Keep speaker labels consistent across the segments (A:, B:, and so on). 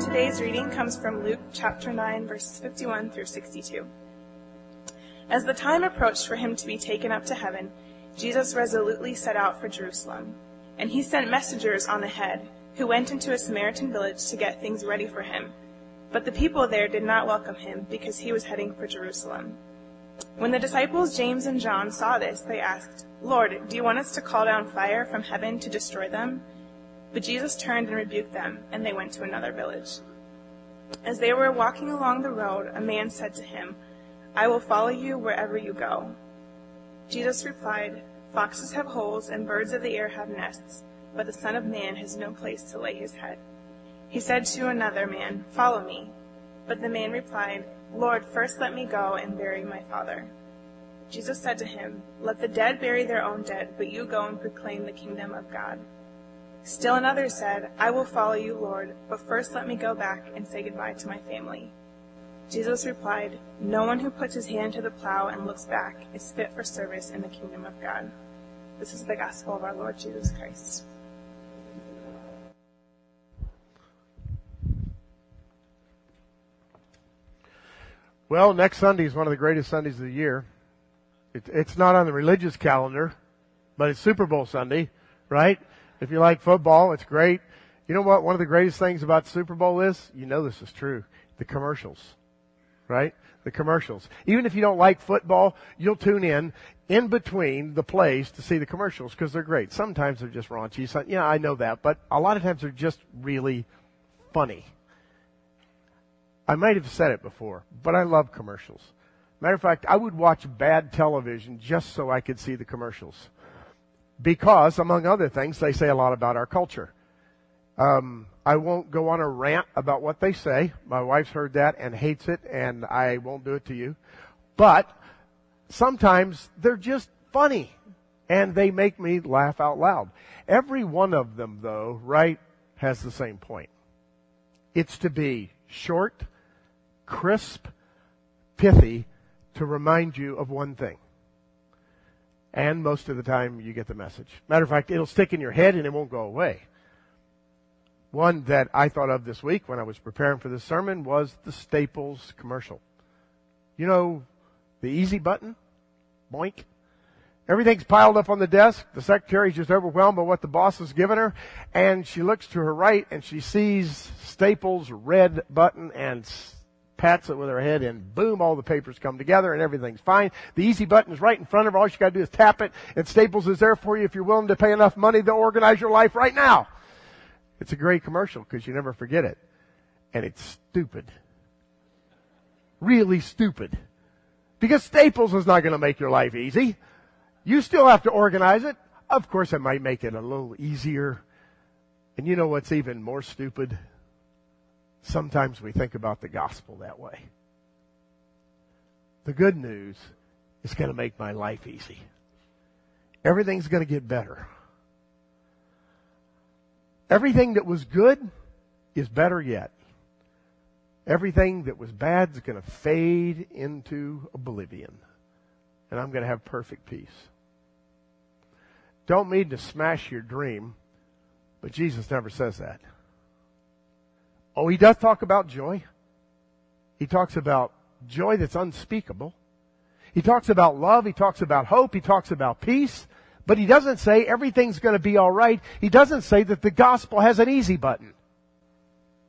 A: Today's reading comes from Luke chapter 9, verses 51 through 62. As the time approached for him to be taken up to heaven, Jesus resolutely set out for Jerusalem. And he sent messengers on ahead, who went into a Samaritan village to get things ready for him. But the people there did not welcome him, because he was heading for Jerusalem. When the disciples James and John saw this, they asked, Lord, do you want us to call down fire from heaven to destroy them? But Jesus turned and rebuked them, and they went to another village. As they were walking along the road, a man said to him, I will follow you wherever you go. Jesus replied, Foxes have holes and birds of the air have nests, but the Son of Man has no place to lay his head. He said to another man, Follow me. But the man replied, Lord, first let me go and bury my father. Jesus said to him, Let the dead bury their own dead, but you go and proclaim the kingdom of God. Still another said, I will follow you, Lord, but first let me go back and say goodbye to my family. Jesus replied, No one who puts his hand to the plow and looks back is fit for service in the kingdom of God. This is the gospel of our Lord Jesus Christ.
B: Well, next Sunday is one of the greatest Sundays of the year. It, it's not on the religious calendar, but it's Super Bowl Sunday, right? If you like football, it's great. You know what? One of the greatest things about Super Bowl is, you know this is true, the commercials right? The commercials. Even if you don't like football, you'll tune in in between the plays to see the commercials because they're great. Sometimes they're just raunchy. So, yeah, I know that, but a lot of times they're just really funny. I might have said it before, but I love commercials. Matter of fact, I would watch bad television just so I could see the commercials. Because, among other things, they say a lot about our culture. Um, I won't go on a rant about what they say. My wife's heard that and hates it, and I won't do it to you. But sometimes they're just funny, and they make me laugh out loud. Every one of them, though, right, has the same point. It's to be short, crisp, pithy, to remind you of one thing. And most of the time you get the message. Matter of fact, it'll stick in your head and it won't go away. One that I thought of this week when I was preparing for this sermon was the Staples commercial. You know, the easy button? Boink. Everything's piled up on the desk. The secretary's just overwhelmed by what the boss has given her. And she looks to her right and she sees Staples' red button and pats it with her head and boom, all the papers come together and everything's fine. The easy button is right in front of her. All she gotta do is tap it and Staples is there for you if you're willing to pay enough money to organize your life right now. It's a great commercial because you never forget it. And it's stupid. Really stupid. Because Staples is not going to make your life easy. You still have to organize it. Of course, it might make it a little easier. And you know what's even more stupid? Sometimes we think about the gospel that way. The good news is going to make my life easy. Everything's going to get better. Everything that was good is better yet. Everything that was bad is going to fade into oblivion. And I'm going to have perfect peace. Don't mean to smash your dream, but Jesus never says that. Oh, he does talk about joy. He talks about joy that's unspeakable. He talks about love. He talks about hope. He talks about peace. But he doesn't say everything's going to be alright. He doesn't say that the gospel has an easy button.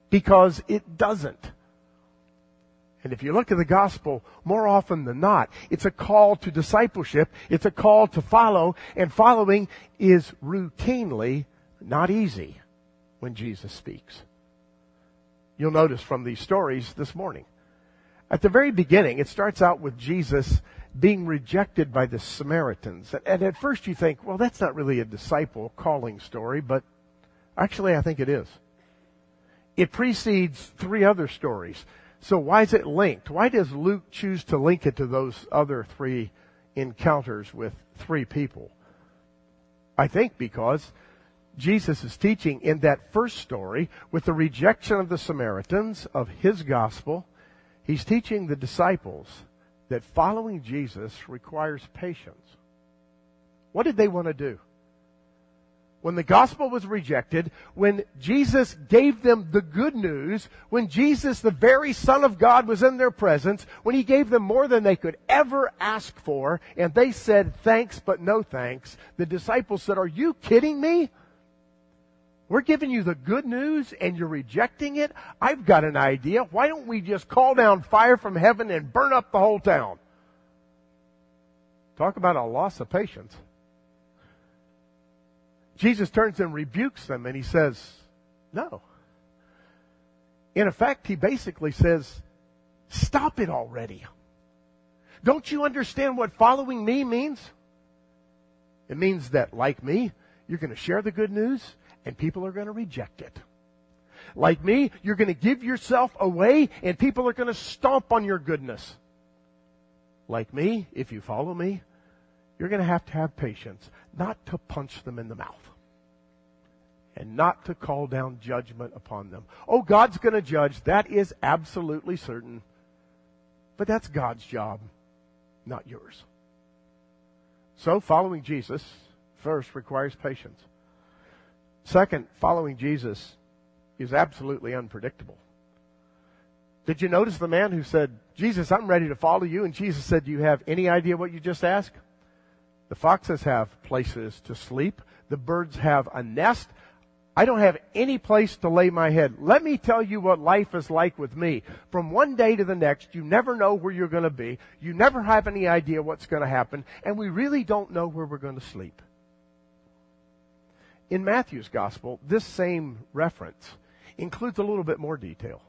B: Because it doesn't. And if you look at the gospel, more often than not, it's a call to discipleship. It's a call to follow, and following is routinely not easy when Jesus speaks. You'll notice from these stories this morning. At the very beginning, it starts out with Jesus being rejected by the Samaritans. And at first you think, well, that's not really a disciple calling story, but actually I think it is. It precedes three other stories. So why is it linked? Why does Luke choose to link it to those other three encounters with three people? I think because Jesus is teaching in that first story with the rejection of the Samaritans of his gospel, he's teaching the disciples that following Jesus requires patience. What did they want to do? when the gospel was rejected, when Jesus gave them the good news, when Jesus, the very Son of God, was in their presence, when He gave them more than they could ever ask for, and they said thanks but no thanks, the disciples said, are you kidding me? We're giving you the good news and you're rejecting it? I've got an idea. Why don't we just call down fire from heaven and burn up the whole town? Talk about a loss of patience. Jesus turns and rebukes them and he says, no. In effect, he basically says, stop it already. Don't you understand what following me means? It means that, like me, you're going to share the good news and people are going to reject it. Like me, you're going to give yourself away and people are going to stomp on your goodness. Like me, if you follow me, you're going to have to have patience, not to punch them in the mouth and not to call down judgment upon them. Oh, God's going to judge. That is absolutely certain. But that's God's job, not yours. So following Jesus first requires patience. Second, following Jesus is absolutely unpredictable. Did you notice the man who said, Jesus, I'm ready to follow you? And Jesus said, Do you have any idea what you just asked? The foxes have places to sleep. The birds have a nest. I don't have any place to lay my head. Let me tell you what life is like with me. From one day to the next, you never know where you're going to be. You never have any idea what's going to happen. And we really don't know where we're going to sleep. In Matthew's gospel, this same reference includes a little bit more detail.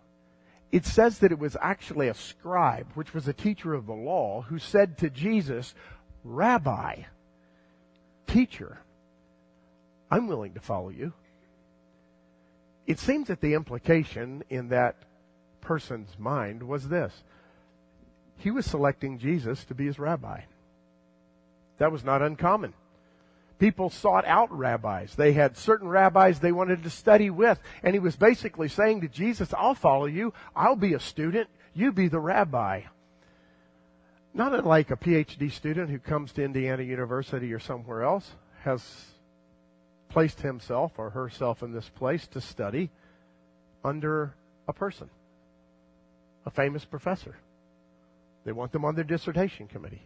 B: It says that it was actually a scribe, which was a teacher of the law, who said to Jesus, Rabbi, teacher, I'm willing to follow you. It seems that the implication in that person's mind was this. He was selecting Jesus to be his rabbi. That was not uncommon. People sought out rabbis. They had certain rabbis they wanted to study with. And he was basically saying to Jesus, I'll follow you. I'll be a student. You be the rabbi. Not unlike a PhD student who comes to Indiana University or somewhere else, has placed himself or herself in this place to study under a person, a famous professor. They want them on their dissertation committee.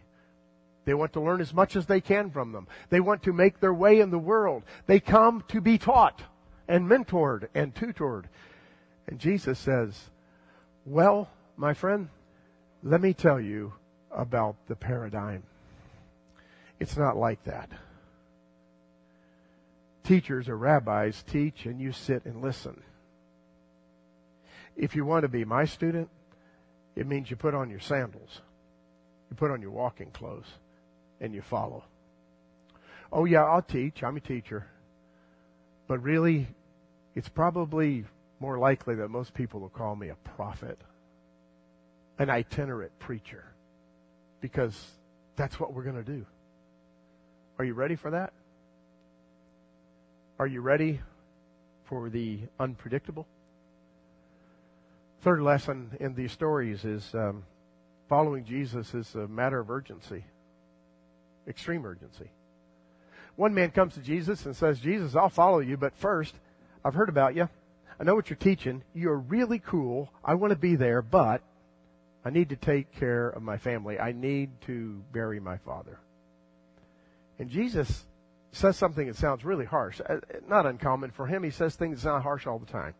B: They want to learn as much as they can from them. They want to make their way in the world. They come to be taught and mentored and tutored. And Jesus says, well, my friend, let me tell you about the paradigm. It's not like that teachers or rabbis teach and you sit and listen. If you want to be my student, it means you put on your sandals, you put on your walking clothes, and you follow. Oh, yeah, I'll teach. I'm a teacher. But really, it's probably more likely that most people will call me a prophet, an itinerant preacher, because that's what we're going to do. Are you ready for that? Are you ready for the unpredictable? Third lesson in these stories is um, following Jesus is a matter of urgency, extreme urgency. One man comes to Jesus and says, Jesus, I'll follow you, but first, I've heard about you. I know what you're teaching. You're really cool. I want to be there, but I need to take care of my family. I need to bury my father. And Jesus says something that sounds really harsh. Uh, not uncommon for him. He says things that sound harsh all the time.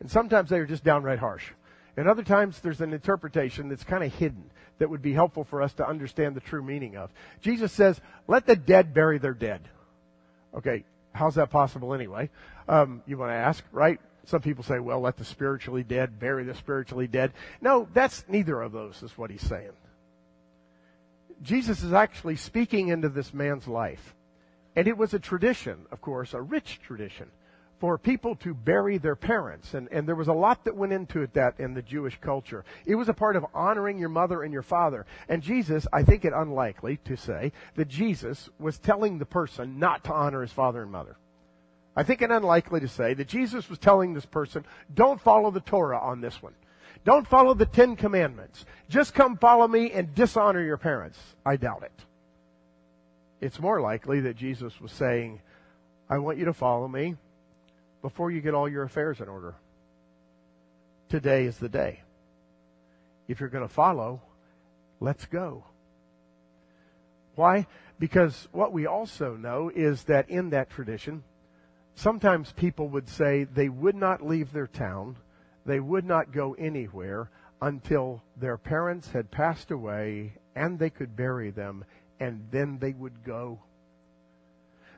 B: And sometimes they are just downright harsh. And other times there's an interpretation that's kind of hidden that would be helpful for us to understand the true meaning of. Jesus says, let the dead bury their dead. Okay, how's that possible anyway? Um, you want to ask, right? Some people say, well, let the spiritually dead bury the spiritually dead. No, that's neither of those is what he's saying. Jesus is actually speaking into this man's life. And it was a tradition, of course, a rich tradition, for people to bury their parents. And, and there was a lot that went into it that in the Jewish culture. It was a part of honoring your mother and your father. And Jesus, I think it unlikely to say that Jesus was telling the person not to honor his father and mother. I think it unlikely to say that Jesus was telling this person, don't follow the Torah on this one. Don't follow the Ten Commandments. Just come follow me and dishonor your parents. I doubt it. It's more likely that Jesus was saying, I want you to follow me before you get all your affairs in order. Today is the day. If you're going to follow, let's go. Why? Because what we also know is that in that tradition, sometimes people would say they would not leave their town, they would not go anywhere until their parents had passed away and they could bury them, and then they would go.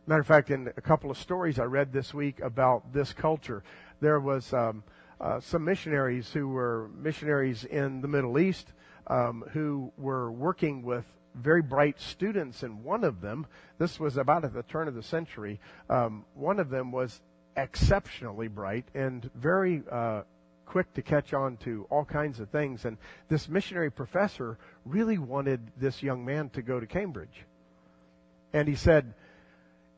B: Matter of fact, in a couple of stories I read this week about this culture, there was um, uh, some missionaries who were missionaries in the Middle East um, who were working with very bright students, and one of them, this was about at the turn of the century, um, one of them was exceptionally bright and very uh, quick to catch on to all kinds of things. And this missionary professor really wanted this young man to go to Cambridge. And he said,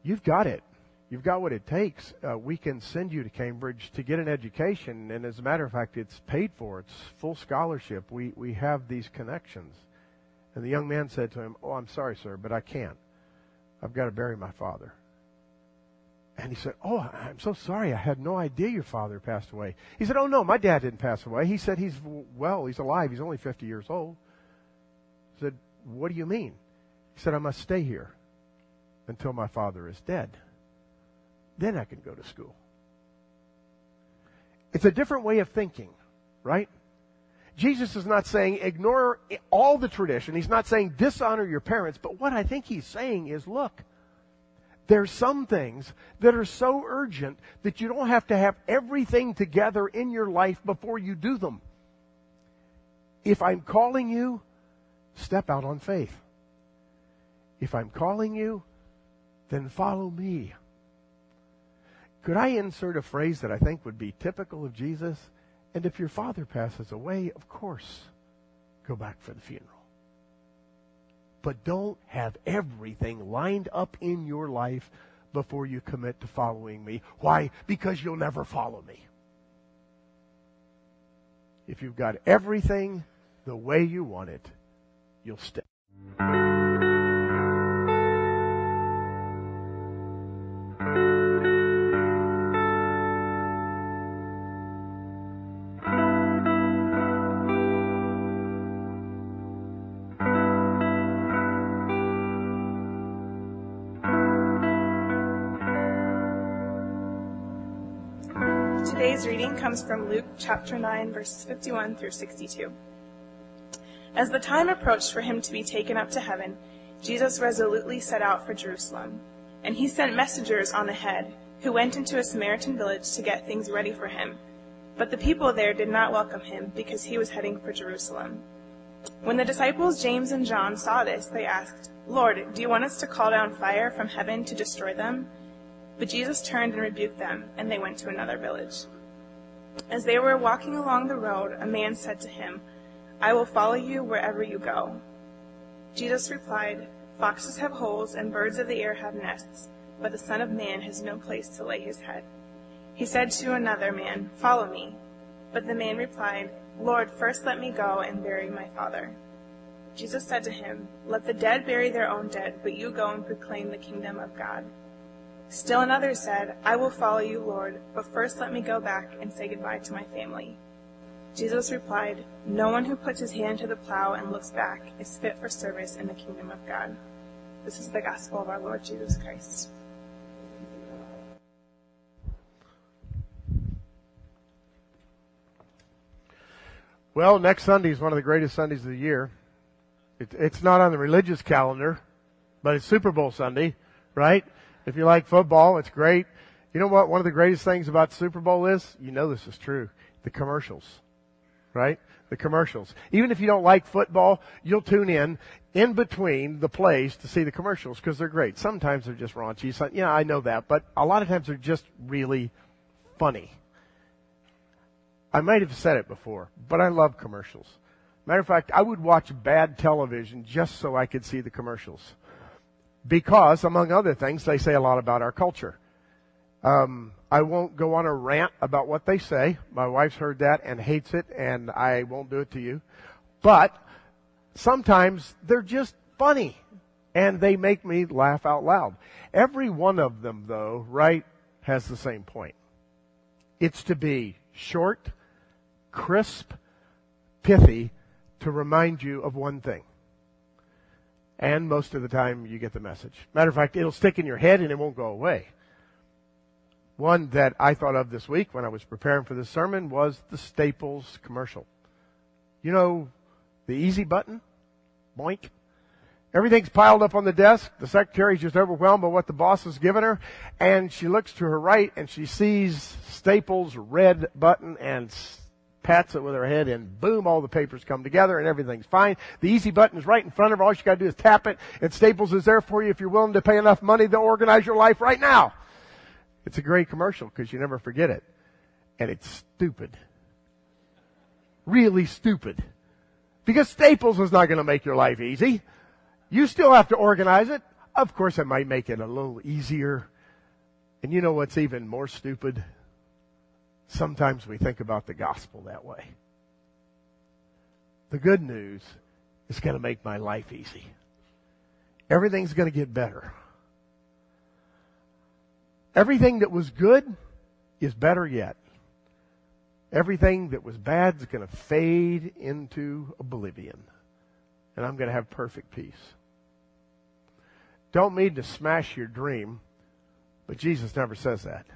B: You've got it. You've got what it takes. Uh, we can send you to Cambridge to get an education. And as a matter of fact, it's paid for. It's full scholarship. We, we have these connections. And the young man said to him, Oh, I'm sorry, sir, but I can't. I've got to bury my father. And he said, Oh, I'm so sorry. I had no idea your father passed away. He said, Oh, no, my dad didn't pass away. He said he's well, he's alive. He's only 50 years old. I said, What do you mean? He said, I must stay here until my father is dead. Then I can go to school. It's a different way of thinking, right? Jesus is not saying ignore all the tradition. He's not saying dishonor your parents. But what I think he's saying is look, there's some things that are so urgent that you don't have to have everything together in your life before you do them. If I'm calling you, step out on faith. If I'm calling you, then follow me. Could I insert a phrase that I think would be typical of Jesus? And if your father passes away, of course, go back for the funeral. But don't have everything lined up in your life before you commit to following me. Why? Because you'll never follow me. If you've got everything the way you want it, you'll stay.
A: Comes from Luke chapter 9, verses 51 through 62. As the time approached for him to be taken up to heaven, Jesus resolutely set out for Jerusalem. And he sent messengers on ahead, who went into a Samaritan village to get things ready for him. But the people there did not welcome him, because he was heading for Jerusalem. When the disciples James and John saw this, they asked, Lord, do you want us to call down fire from heaven to destroy them? But Jesus turned and rebuked them, and they went to another village. As they were walking along the road, a man said to him, I will follow you wherever you go. Jesus replied, Foxes have holes and birds of the air have nests, but the Son of Man has no place to lay his head. He said to another man, Follow me. But the man replied, Lord, first let me go and bury my father. Jesus said to him, Let the dead bury their own dead, but you go and proclaim the kingdom of God. Still another said, I will follow you, Lord, but first let me go back and say goodbye to my family. Jesus replied, No one who puts his hand to the plow and looks back is fit for service in the kingdom of God. This is the gospel of our Lord Jesus Christ.
B: Well, next Sunday is one of the greatest Sundays of the year. It, it's not on the religious calendar, but it's Super Bowl Sunday, right? If you like football, it's great. You know what? One of the greatest things about Super Bowl is, you know this is true, the commercials, right? The commercials. Even if you don't like football, you'll tune in in between the plays to see the commercials because they're great. Sometimes they're just raunchy. So, yeah, I know that, but a lot of times they're just really funny. I might have said it before, but I love commercials. Matter of fact, I would watch bad television just so I could see the commercials because, among other things, they say a lot about our culture. Um, I won't go on a rant about what they say. My wife's heard that and hates it, and I won't do it to you. But sometimes they're just funny. And they make me laugh out loud. Every one of them, though, right, has the same point. It's to be short, crisp, pithy, to remind you of one thing. And most of the time you get the message. Matter of fact, it'll stick in your head and it won't go away. One that I thought of this week when I was preparing for this sermon was the Staples commercial. You know, the easy button? Boink. Everything's piled up on the desk. The secretary's just overwhelmed by what the boss has given her. And she looks to her right and she sees Staples' red button and pats it with her head and boom, all the papers come together and everything's fine. The easy button is right in front of her. All she gotta do is tap it and Staples is there for you if you're willing to pay enough money to organize your life right now. It's a great commercial because you never forget it. And it's stupid. Really stupid. Because Staples is not going to make your life easy. You still have to organize it. Of course, it might make it a little easier. And you know what's even more stupid? Sometimes we think about the gospel that way. The good news is going to make my life easy. Everything's going to get better. Everything that was good is better yet. Everything that was bad is going to fade into oblivion. And I'm going to have perfect peace. Don't mean to smash your dream, but Jesus never says that.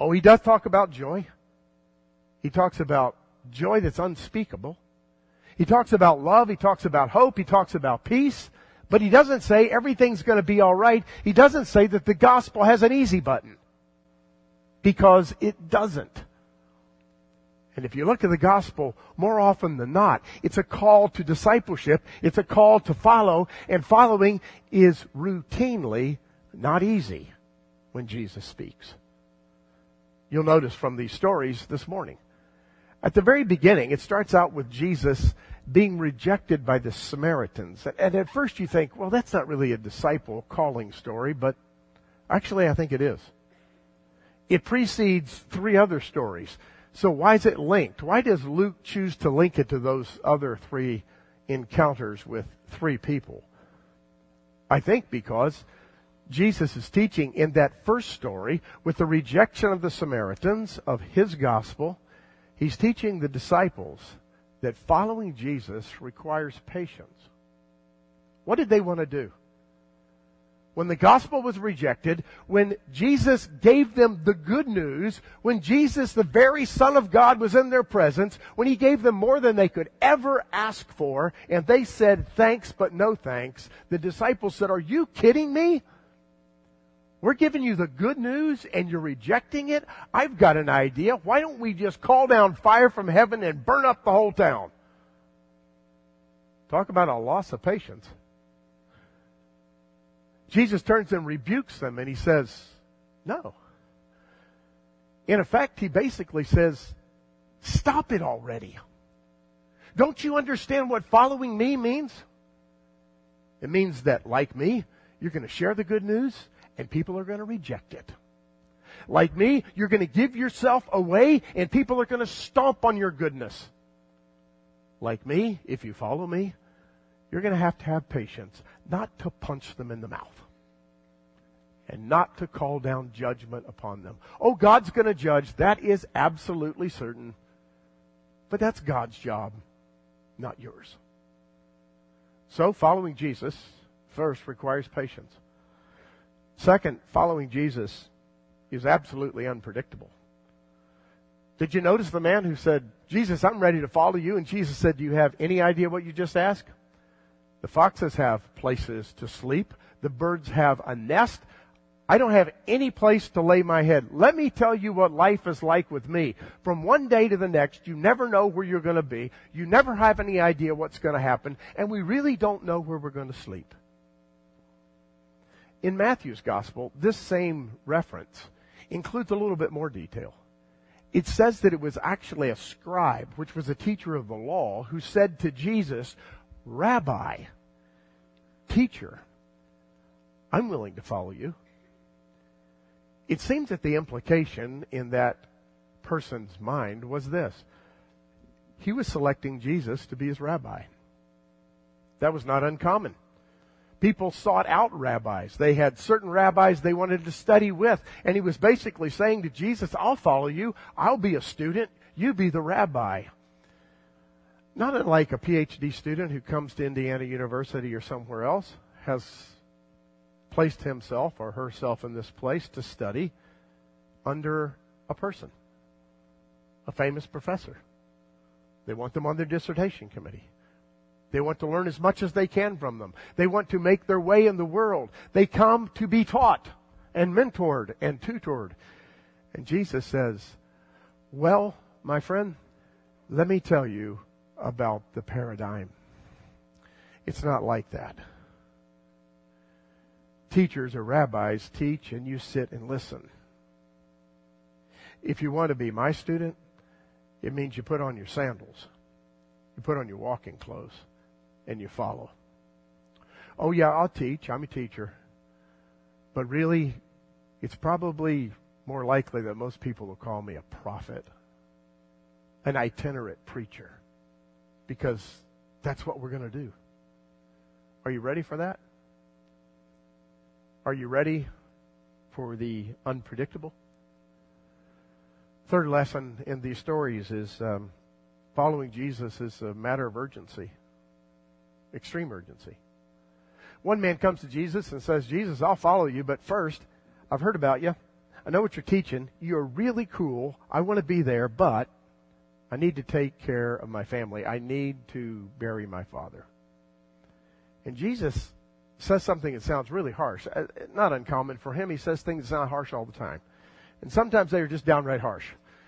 B: Oh, he does talk about joy. He talks about joy that's unspeakable. He talks about love. He talks about hope. He talks about peace. But he doesn't say everything's going to be alright. He doesn't say that the gospel has an easy button. Because it doesn't. And if you look at the gospel, more often than not, it's a call to discipleship. It's a call to follow, and following is routinely not easy when Jesus speaks. You'll notice from these stories this morning. At the very beginning, it starts out with Jesus being rejected by the Samaritans. And at first you think, well, that's not really a disciple calling story, but actually I think it is. It precedes three other stories. So why is it linked? Why does Luke choose to link it to those other three encounters with three people? I think because Jesus is teaching in that first story with the rejection of the Samaritans of his gospel, he's teaching the disciples that following Jesus requires patience. What did they want to do? When the gospel was rejected, when Jesus gave them the good news, when Jesus, the very Son of God, was in their presence, when He gave them more than they could ever ask for, and they said thanks but no thanks, the disciples said, are you kidding me? We're giving you the good news and you're rejecting it. I've got an idea. Why don't we just call down fire from heaven and burn up the whole town? Talk about a loss of patience. Jesus turns and rebukes them and he says, no. In effect, he basically says, stop it already. Don't you understand what following me means? It means that, like me, you're going to share the good news and people are going to reject it. Like me, you're going to give yourself away and people are going to stomp on your goodness. Like me, if you follow me, you're going to have to have patience, not to punch them in the mouth and not to call down judgment upon them. Oh, God's going to judge. That is absolutely certain. But that's God's job, not yours. So following Jesus first requires patience. Second, following Jesus is absolutely unpredictable. Did you notice the man who said, Jesus, I'm ready to follow you? And Jesus said, Do you have any idea what you just asked? The foxes have places to sleep. The birds have a nest. I don't have any place to lay my head. Let me tell you what life is like with me. From one day to the next, you never know where you're going to be. You never have any idea what's going to happen. And we really don't know where we're going to sleep in Matthew's gospel, this same reference includes a little bit more detail. It says that it was actually a scribe, which was a teacher of the law, who said to Jesus, Rabbi, teacher, I'm willing to follow you. It seems that the implication in that person's mind was this. He was selecting Jesus to be his rabbi. That was not uncommon. People sought out rabbis. They had certain rabbis they wanted to study with. And he was basically saying to Jesus, I'll follow you. I'll be a student. You be the rabbi. Not unlike a PhD student who comes to Indiana University or somewhere else, has placed himself or herself in this place to study under a person, a famous professor. They want them on their dissertation committee. They want to learn as much as they can from them. They want to make their way in the world. They come to be taught and mentored and tutored. And Jesus says, well, my friend, let me tell you about the paradigm. It's not like that. Teachers or rabbis teach and you sit and listen. If you want to be my student, it means you put on your sandals. You put on your walking clothes and you follow. Oh yeah, I'll teach. I'm a teacher. But really, it's probably more likely that most people will call me a prophet, an itinerant preacher, because that's what we're going to do. Are you ready for that? Are you ready for the unpredictable? Third lesson in these stories is um, following Jesus is a matter of urgency extreme urgency. One man comes to Jesus and says, Jesus, I'll follow you, but first, I've heard about you. I know what you're teaching. You're really cool. I want to be there, but I need to take care of my family. I need to bury my father. And Jesus says something that sounds really harsh. Uh, not uncommon for him. He says things that sound harsh all the time. And sometimes they are just downright harsh.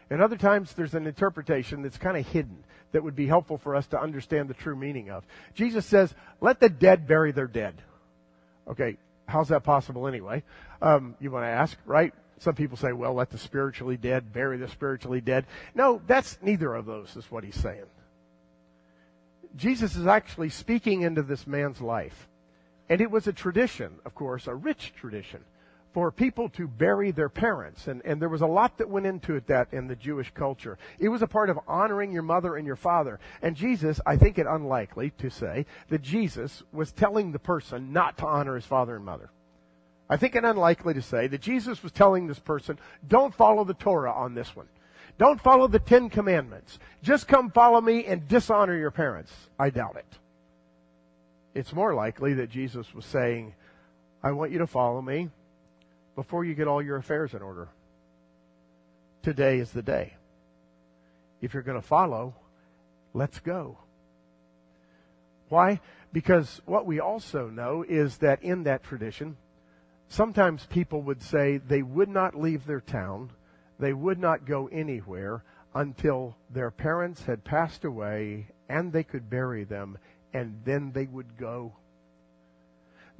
B: And other times there's an interpretation that's kind of hidden that would be helpful for us to understand the true meaning of. Jesus says, let the dead bury their dead. Okay, how's that possible anyway? Um, you want to ask, right? Some people say, well, let the spiritually dead bury the spiritually dead. No, that's neither of those is what he's saying. Jesus is actually speaking into this man's life. And it was a tradition, of course, a rich tradition for people to bury their parents. And, and there was a lot that went into it that in the Jewish culture. It was a part of honoring your mother and your father. And Jesus, I think it unlikely to say that Jesus was telling the person not to honor his father and mother. I think it unlikely to say that Jesus was telling this person, don't follow the Torah on this one. Don't follow the Ten Commandments. Just come follow me and dishonor your parents. I doubt it. It's more likely that Jesus was saying, I want you to follow me before you get all your affairs in order. Today is the day. If you're going to follow, let's go. Why? Because what we also know is that in that tradition, sometimes people would say they would not leave their town, they would not go anywhere until their parents had passed away and they could bury them, and then they would go.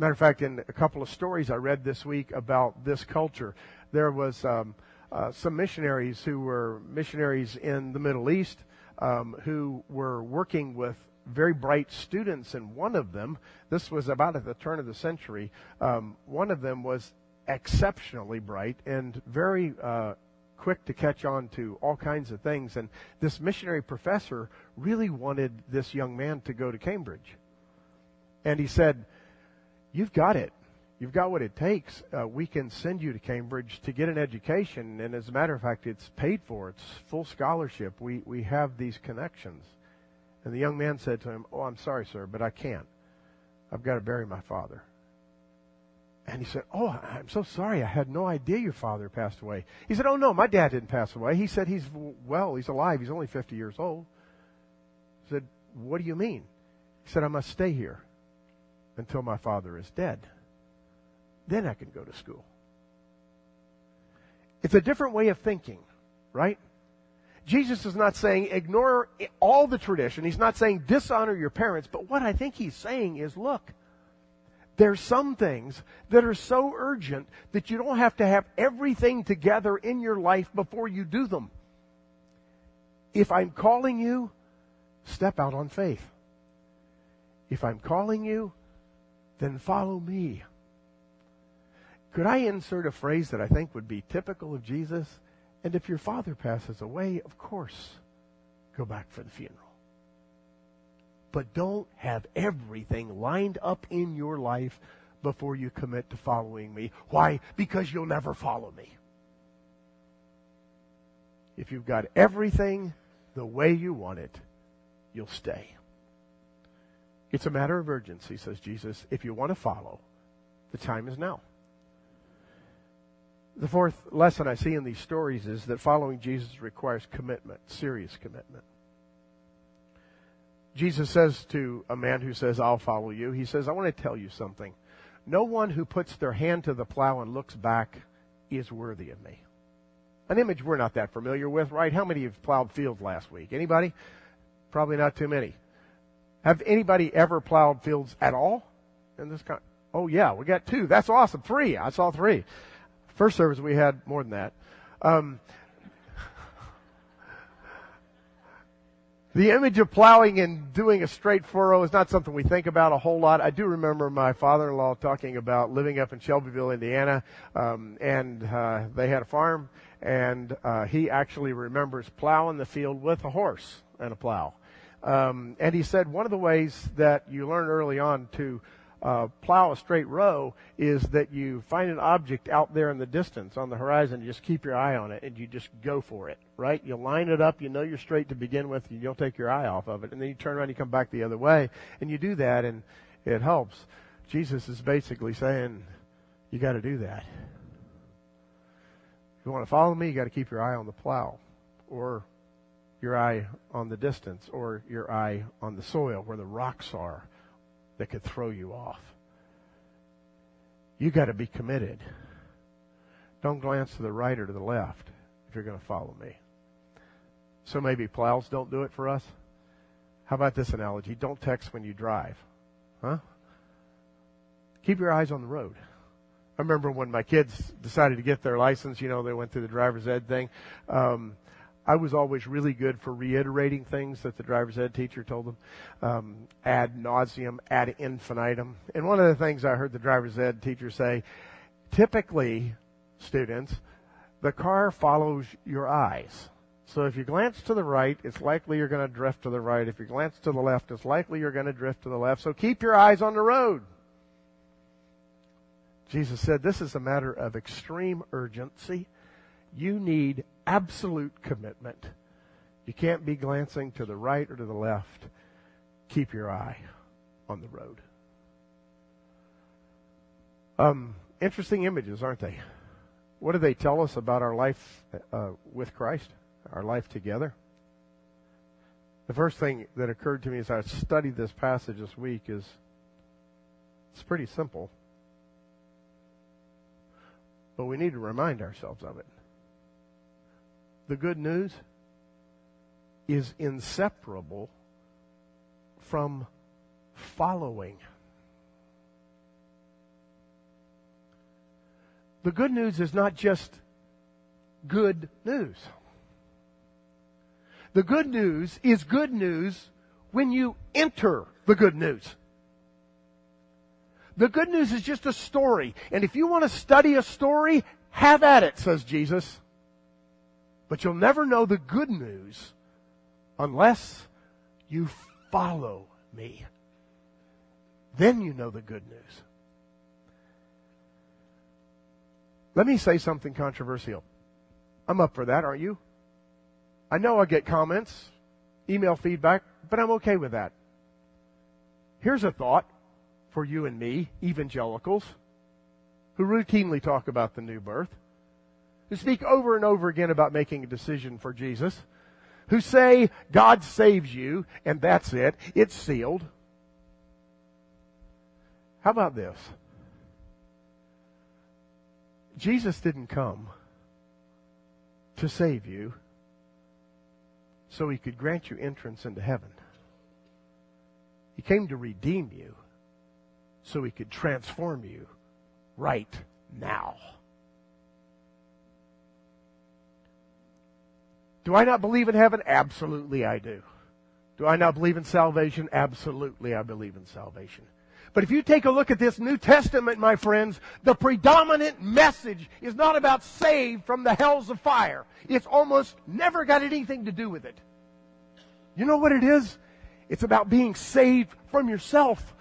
B: Matter of fact, in a couple of stories I read this week about this culture, there was um, uh, some missionaries who were missionaries in the Middle East um, who were working with very bright students, and one of them, this was about at the turn of the century, um, one of them was exceptionally bright and very uh, quick to catch on to all kinds of things. And this missionary professor really wanted this young man to go to Cambridge. And he said, you've got it. You've got what it takes. Uh, we can send you to Cambridge to get an education, and as a matter of fact, it's paid for. It's full scholarship. We we have these connections. And the young man said to him, "Oh, I'm sorry, sir, but I can't. I've got to bury my father." And he said, "Oh, I'm so sorry. I had no idea your father passed away." He said, "Oh no, my dad didn't pass away. He said he's well. He's alive. He's only 50 years old." He said, "What do you mean?" He said, "I must stay here." Until my father is dead. Then I can go to school. It's a different way of thinking, right? Jesus is not saying ignore all the tradition. He's not saying dishonor your parents. But what I think he's saying is look, there's some things that are so urgent that you don't have to have everything together in your life before you do them. If I'm calling you, step out on faith. If I'm calling you, then follow me. Could I insert a phrase that I think would be typical of Jesus? And if your father passes away, of course, go back for the funeral. but don't have everything lined up in your life before you commit to following me. Why? Because you'll never follow me. If you've got everything the way you want it, you'll stay. It's a matter of urgency, says Jesus. If you want to follow, the time is now. The fourth lesson I see in these stories is that following Jesus requires commitment, serious commitment. Jesus says to a man who says, I'll follow you, he says, I want to tell you something. No one who puts their hand to the plow and looks back is worthy of me. An image we're not that familiar with, right? How many have plowed fields last week? Anybody? Probably not too many. Have anybody ever plowed fields at all in this kind? Oh yeah, we got two. That's awesome. Three. I saw three. First service we had more than that. Um, The image of plowing and doing a straight furrow is not something we think about a whole lot. I do remember my father-in-law talking about living up in Shelbyville, Indiana, um, and uh, they had a farm, and uh, he actually remembers plowing the field with a horse and a plow. Um, and he said one of the ways that you learn early on to uh, plow a straight row is that you find an object out there in the distance on the horizon. You just keep your eye on it and you just go for it, right? You line it up. You know you're straight to begin with. You don't take your eye off of it. And then you turn around, you come back the other way and you do that and it helps. Jesus is basically saying, you got to do that. If you want to follow me, you got to keep your eye on the plow or your eye on the distance or your eye on the soil where the rocks are that could throw you off. You got to be committed. Don't glance to the right or to the left if you're going to follow me. So maybe plows don't do it for us. How about this analogy? Don't text when you drive. Huh? Keep your eyes on the road. I remember when my kids decided to get their license, you know, they went through the driver's ed thing. Um, I was always really good for reiterating things that the driver's ed teacher told them, um, ad nauseam, ad infinitum. And one of the things I heard the driver's ed teacher say, typically, students, the car follows your eyes. So if you glance to the right, it's likely you're going to drift to the right. If you glance to the left, it's likely you're going to drift to the left. So keep your eyes on the road. Jesus said this is a matter of extreme urgency. You need absolute commitment. You can't be glancing to the right or to the left. Keep your eye on the road. Um, interesting images, aren't they? What do they tell us about our life uh, with Christ, our life together? The first thing that occurred to me as I studied this passage this week is it's pretty simple, but we need to remind ourselves of it the good news is inseparable from following. The good news is not just good news. The good news is good news when you enter the good news. The good news is just a story. And if you want to study a story, have at it, says Jesus. But you'll never know the good news unless you follow me. Then you know the good news. Let me say something controversial. I'm up for that, aren't you? I know I get comments, email feedback, but I'm okay with that. Here's a thought for you and me, evangelicals, who routinely talk about the new birth who speak over and over again about making a decision for Jesus, who say God saves you and that's it, it's sealed. How about this? Jesus didn't come to save you so he could grant you entrance into heaven. He came to redeem you so he could transform you right now. Do I not believe in heaven? Absolutely I do. Do I not believe in salvation? Absolutely I believe in salvation. But if you take a look at this New Testament, my friends, the predominant message is not about saved from the hells of fire. It's almost never got anything to do with it. You know what it is? It's about being saved from yourself.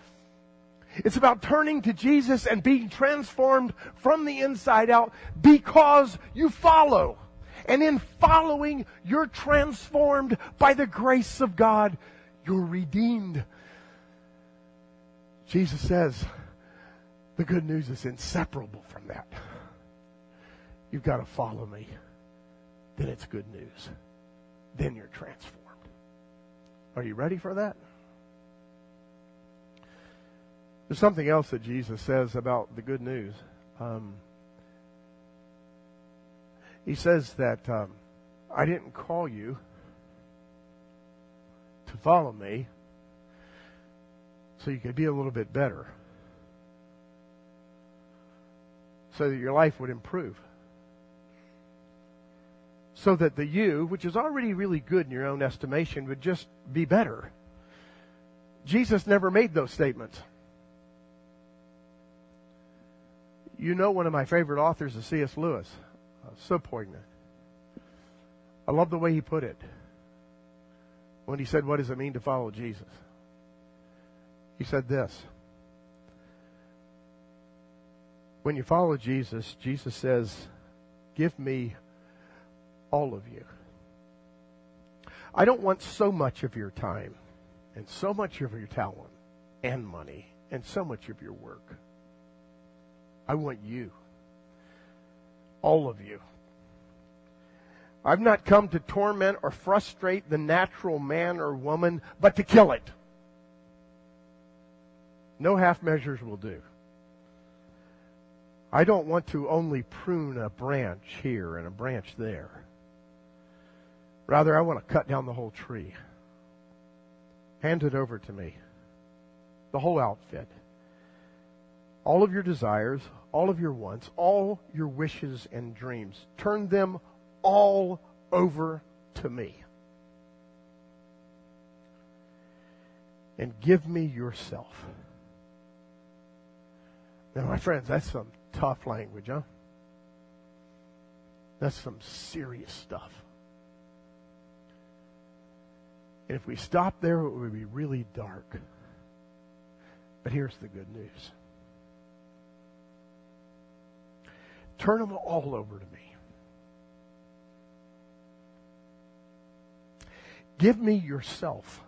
B: It's about turning to Jesus and being transformed from the inside out because you follow. And in following, you're transformed by the grace of God. You're redeemed. Jesus says the good news is inseparable from that. You've got to follow me. Then it's good news. Then you're transformed. Are you ready for that? There's something else that Jesus says about the good news. Um, he says that um, I didn't call you to follow me so you could be a little bit better, so that your life would improve. So that the you, which is already really good in your own estimation, would just be better. Jesus never made those statements. You know, one of my favorite authors is C.S. Lewis. Uh, so poignant. I love the way he put it when he said, What does it mean to follow Jesus? He said this When you follow Jesus, Jesus says, Give me all of you. I don't want so much of your time and so much of your talent and money and so much of your work. I want you. All of you. I've not come to torment or frustrate the natural man or woman, but to kill it. No half measures will do. I don't want to only prune a branch here and a branch there. Rather, I want to cut down the whole tree. Hand it over to me. The whole outfit. All of your desires, all of your wants, all your wishes and dreams. Turn them all over to me. And give me yourself. Now, my friends, that's some tough language, huh? That's some serious stuff. And if we stop there, it would be really dark. But here's the good news Turn them all over to me. Give me yourself,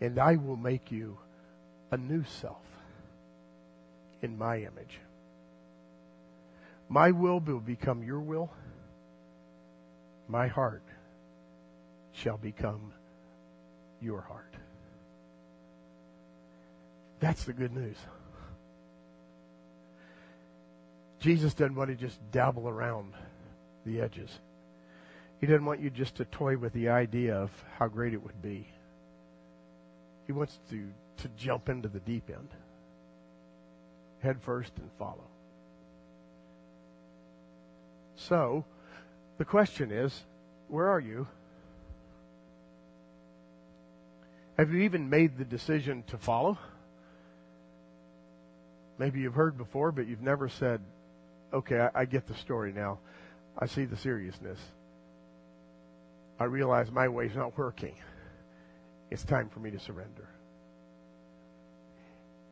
B: and I will make you a new self in my image. My will will become your will. My heart shall become your heart. That's the good news. Jesus doesn't want to just dabble around the edges. He doesn't want you just to toy with the idea of how great it would be. He wants to, to jump into the deep end, head first and follow. So, the question is where are you? Have you even made the decision to follow? Maybe you've heard before, but you've never said, okay, I, I get the story now. I see the seriousness. I realize my way's not working. It's time for me to surrender.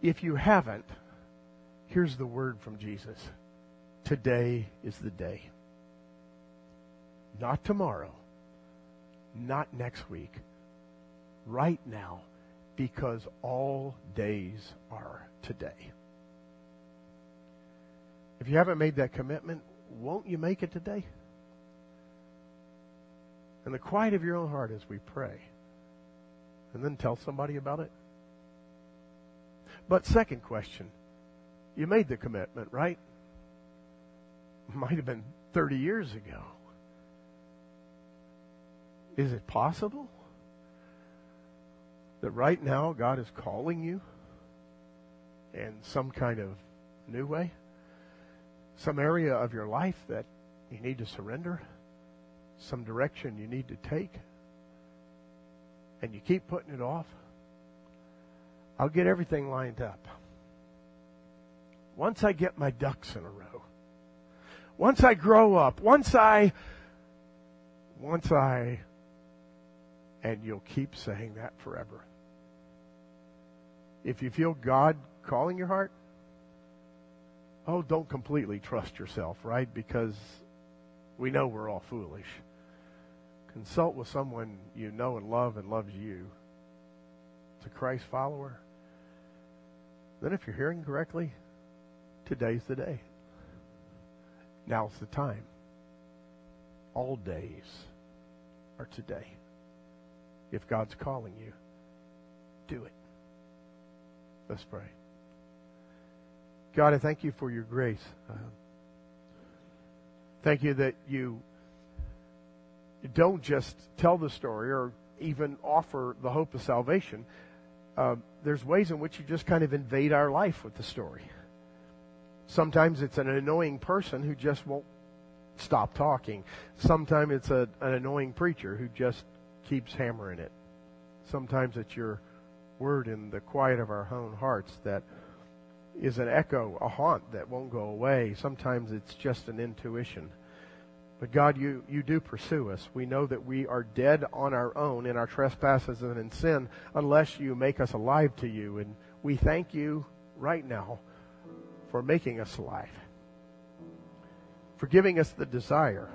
B: If you haven't, here's the word from Jesus. Today is the day. Not tomorrow. Not next week. Right now. Because all days are today. If you haven't made that commitment, won't you make it today? In the quiet of your own heart as we pray. And then tell somebody about it. But second question, you made the commitment, right? Might have been 30 years ago. Is it possible that right now God is calling you in some kind of new way? Some area of your life that you need to surrender, some direction you need to take, and you keep putting it off, I'll get everything lined up. Once I get my ducks in a row, once I grow up, once I, once I And you'll keep saying that forever. If you feel God calling your heart, oh, don't completely trust yourself, right? Because we know we're all foolish. Consult with someone you know and love and loves you. It's a Christ follower. Then, if you're hearing correctly, today's the day. Now's the time. All days are today. If God's calling you, do it. Let's pray. God, I thank you for your grace. Uh, thank you that you don't just tell the story or even offer the hope of salvation. Uh, there's ways in which you just kind of invade our life with the story. Sometimes it's an annoying person who just won't stop talking. Sometimes it's a, an annoying preacher who just keeps hammering it. Sometimes it's your word in the quiet of our own hearts that is an echo, a haunt that won't go away. Sometimes it's just an intuition. But God, you, you do pursue us. We know that we are dead on our own in our trespasses and in sin unless you make us alive to you. And we thank you right now for making us alive, for giving us the desire.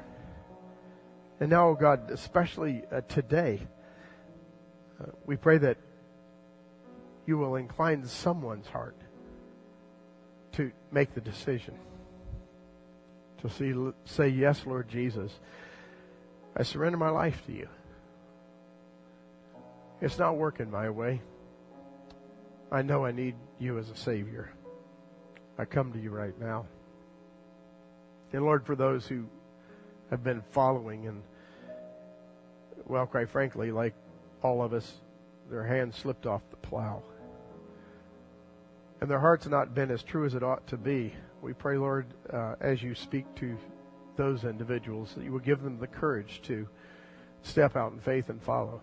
B: And now, God, especially uh, today, uh, we pray that you will incline someone's heart to make the decision to see, say, Yes, Lord Jesus, I surrender my life to you. It's not working my way. I know I need you as a Savior. I come to you right now. And Lord, for those who have been following and, well, quite frankly, like all of us, their hands slipped off the plow and their heart's not been as true as it ought to be. We pray, Lord, uh, as you speak to those individuals, that you will give them the courage to step out in faith and follow.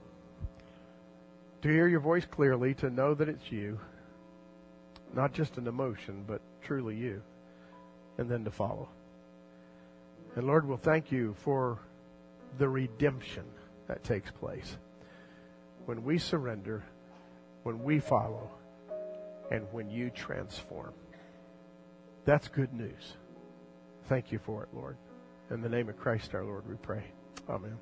B: To hear your voice clearly, to know that it's you, not just an emotion, but truly you, and then to follow. And Lord, we'll thank you for the redemption that takes place when we surrender, when we follow and when you transform. That's good news. Thank you for it, Lord. In the name of Christ our Lord, we pray. Amen.